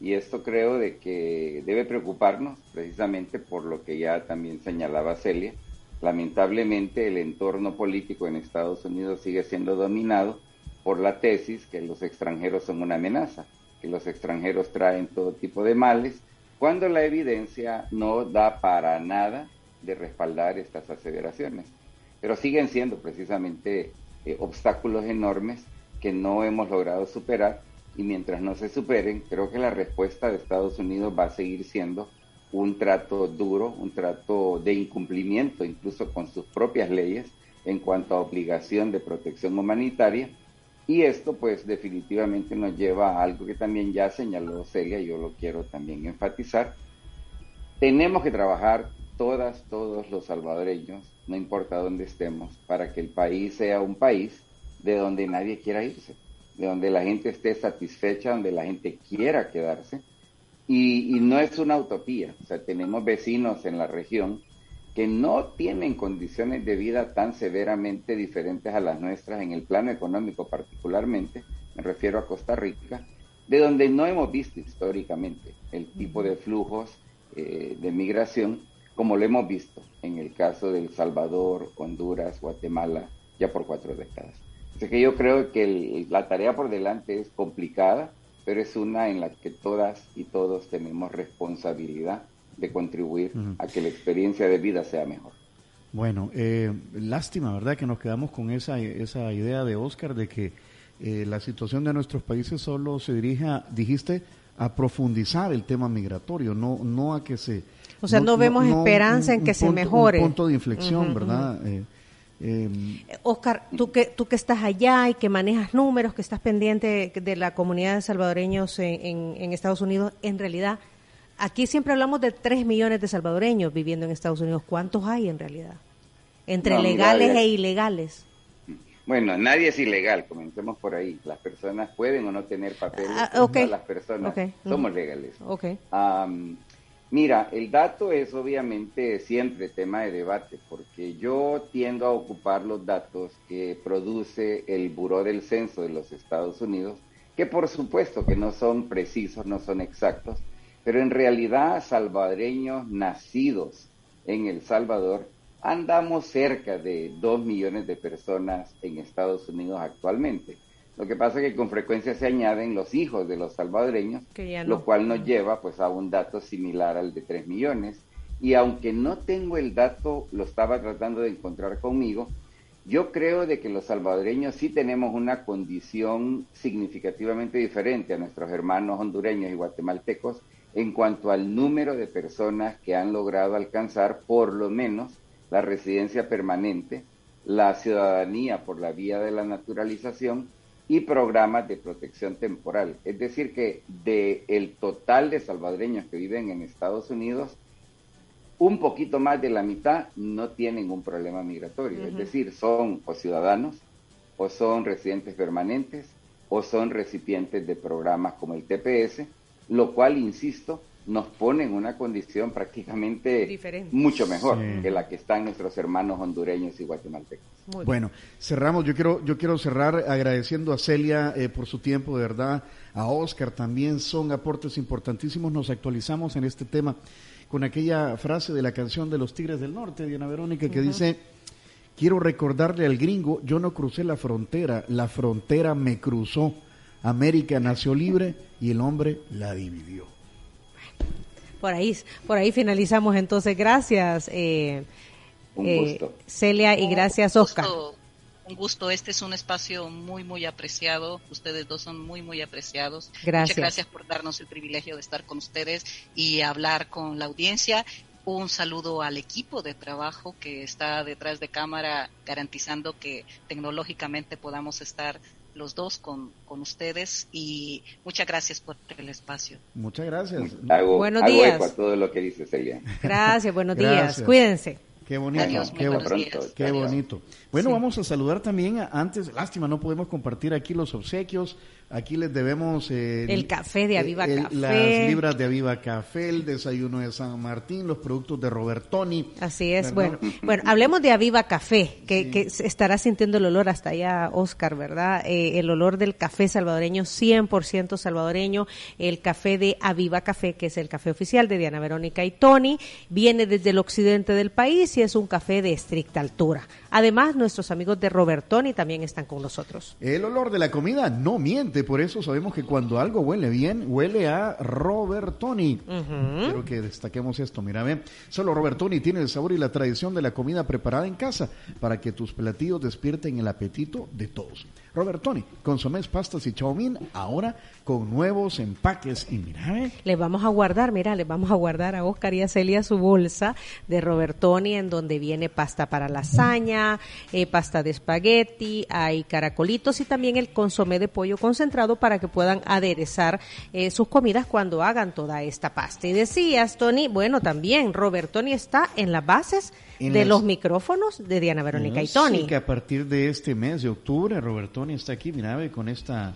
Y esto creo de que debe preocuparnos precisamente por lo que ya también señalaba Celia. Lamentablemente el entorno político en Estados Unidos sigue siendo dominado por la tesis que los extranjeros son una amenaza, que los extranjeros traen todo tipo de males, cuando la evidencia no da para nada de respaldar estas aseveraciones pero siguen siendo precisamente eh, obstáculos enormes que no hemos logrado superar y mientras no se superen, creo que la respuesta de Estados Unidos va a seguir siendo un trato duro, un trato de incumplimiento incluso con sus propias leyes en cuanto a obligación de protección humanitaria. Y esto pues definitivamente nos lleva a algo que también ya señaló Celia, yo lo quiero también enfatizar. Tenemos que trabajar todas, todos los salvadoreños no importa dónde estemos, para que el país sea un país de donde nadie quiera irse, de donde la gente esté satisfecha, donde la gente quiera quedarse. Y, no es una utopía, o sea, tenemos vecinos en la región que no tienen condiciones de vida tan severamente diferentes a las nuestras en el plano económico particularmente, me refiero a Costa Rica, de donde no hemos visto históricamente el tipo de flujos eh, de migración como lo hemos visto en el caso de El Salvador, Honduras, Guatemala, ya por cuatro décadas. Así que yo creo que la tarea por delante es complicada, pero es una en la que todas y todos tenemos responsabilidad de contribuir a que la experiencia de vida sea mejor. Bueno, eh, lástima, ¿verdad? Que nos quedamos con esa, esa idea de Oscar de que eh, la situación de nuestros países solo se dirige, dijiste, a profundizar el tema migratorio, no, no a que se o sea, no, vemos esperanza en que se mejore. Un punto de inflexión, ¿verdad? Eh, em, Oscar, tú que, tú que estás allá y que manejas números, que estás pendiente de la comunidad de salvadoreños en, en, Estados Unidos, en realidad, aquí siempre hablamos de 3 millones de salvadoreños viviendo en Estados Unidos. ¿Cuántos hay en realidad? Entre legales e ilegales. Bueno, nadie es ilegal, comencemos por ahí. Las personas pueden o no tener papeles, ah, las personas somos legales. Okay. Mira, el dato es obviamente siempre tema de debate, porque yo tiendo a ocupar los datos que produce el Buró del Censo de los Estados Unidos, que por supuesto que no son precisos, no son exactos, pero en realidad salvadoreños nacidos en El Salvador, andamos cerca de dos millones de personas en Estados Unidos actualmente. Lo que pasa es que con frecuencia se añaden los hijos de los salvadoreños, lo cual nos lleva pues a un dato similar al de 3 millones. Y aunque no tengo el dato, lo estaba tratando de encontrar conmigo, Yo creo de que los salvadoreños sí tenemos una condición significativamente diferente a nuestros hermanos hondureños y guatemaltecos en cuanto al número de personas que han logrado alcanzar por lo menos la residencia permanente, la ciudadanía por la vía de la naturalización y programas de protección temporal. Es decir, que de el total de salvadoreños que viven en Estados Unidos, un poquito más de la mitad no tienen un problema migratorio. Es decir, son o ciudadanos, o son residentes permanentes, o son recipientes de programas como el TPS, lo cual, insisto, nos pone en una condición prácticamente mucho mejor que la que están nuestros hermanos hondureños y guatemaltecos. bueno, cerramos. Yo quiero, yo quiero cerrar agradeciendo a Celia eh, por su tiempo, de verdad, a Oscar también son aportes importantísimos. Nos actualizamos en este tema con aquella frase de la canción de los Tigres del Norte, Diana Verónica, que dice, quiero recordarle al gringo, yo no crucé la frontera, la frontera me cruzó. América nació libre y el hombre la dividió. Por ahí, por ahí finalizamos entonces. Gracias, eh, eh Celia, y gracias, Oscar. Un gusto, este es un espacio muy, muy apreciado. Ustedes dos son muy, muy apreciados. Gracias. Muchas gracias por darnos el privilegio de estar con ustedes y hablar con la audiencia. Un saludo al equipo de trabajo que está detrás de cámara garantizando que tecnológicamente podamos estar los dos con, con ustedes y muchas gracias por el espacio. Muchas gracias. buenos días. a todo lo que dice Celia. Gracias, buenos días. Cuídense. Qué bonito, qué, qué bonito. Bueno, vamos a saludar también antes, lástima, no podemos compartir aquí los obsequios, Aquí les debemos eh, el café de Aviva Café, las libras de Aviva Café, el desayuno de San Martín, los productos de Robertoni. Así es. Bueno, bueno, hablemos de Aviva Café, que, que estará sintiendo el olor hasta allá, Oscar, ¿verdad? Eh, el olor del café salvadoreño, 100% salvadoreño, el café de Aviva Café, que es el café oficial de Diana Verónica y Tony, viene desde el occidente del país y es un café de estricta altura. Además, nuestros amigos de Robertoni también están con nosotros. El olor de la comida no miente, por eso sabemos que cuando algo huele bien, huele a Robertoni. Quiero que destaquemos esto, mira, Solo Robertoni tiene el sabor y la tradición de la comida preparada en casa para que tus platillos despierten el apetito de todos. Robertoni, consomés, pastas y chaumín, ahora con nuevos empaques. Y mira, ¿eh? Le vamos a guardar, mira, le vamos a guardar a Oscar y a Celia su bolsa de Robertoni en donde viene pasta para lasaña, eh, pasta de espagueti, hay caracolitos y también el consomé de pollo concentrado para que puedan aderezar eh, sus comidas cuando hagan toda esta pasta. Y decías, Tony, bueno, también Robertoni está en las bases de los micrófonos de Diana Verónica y Tony. Sí, que a partir de este mes de octubre, Robertoni está aquí, mira, con esta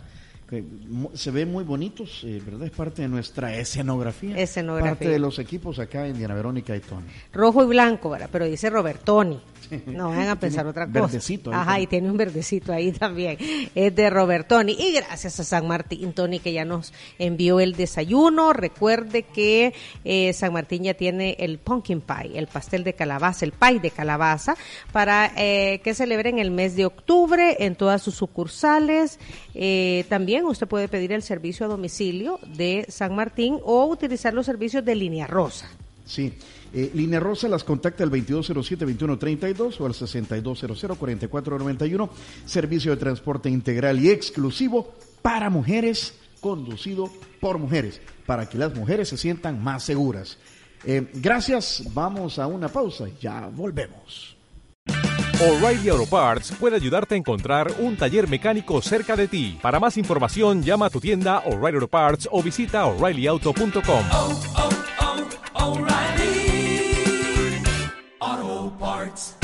se ven muy bonitos, eh, ¿verdad? Es parte de nuestra escenografía. Escenografía. Parte de los equipos acá en Diana Verónica y Tony. Rojo y blanco, ¿verdad? Pero dice Robertoni. No vayan a pensar otra cosa. Verdecito. Ajá, y tiene un verdecito ahí también. Es de Robertoni. Y gracias a San Martín, Tony, que ya nos envió el desayuno. Recuerde que eh, San Martín ya tiene el pumpkin pie, el pastel de calabaza, el pie de calabaza, para eh, que celebren el mes de octubre en todas sus sucursales. Eh, también usted puede pedir el servicio a domicilio de San Martín o utilizar los servicios de línea rosa. Sí. Eh, Línea Rosa las contacta al 2207-2132 o al 6200-4491. Servicio de transporte integral y exclusivo para mujeres, conducido por mujeres, para que las mujeres se sientan más seguras. Eh, gracias, vamos a una pausa, ya volvemos. O'Reilly Auto Parts puede ayudarte a encontrar un taller mecánico cerca de ti. Para más información, llama a tu tienda O'Reilly Auto Parts o visita oreillyauto.com. Auto Parts.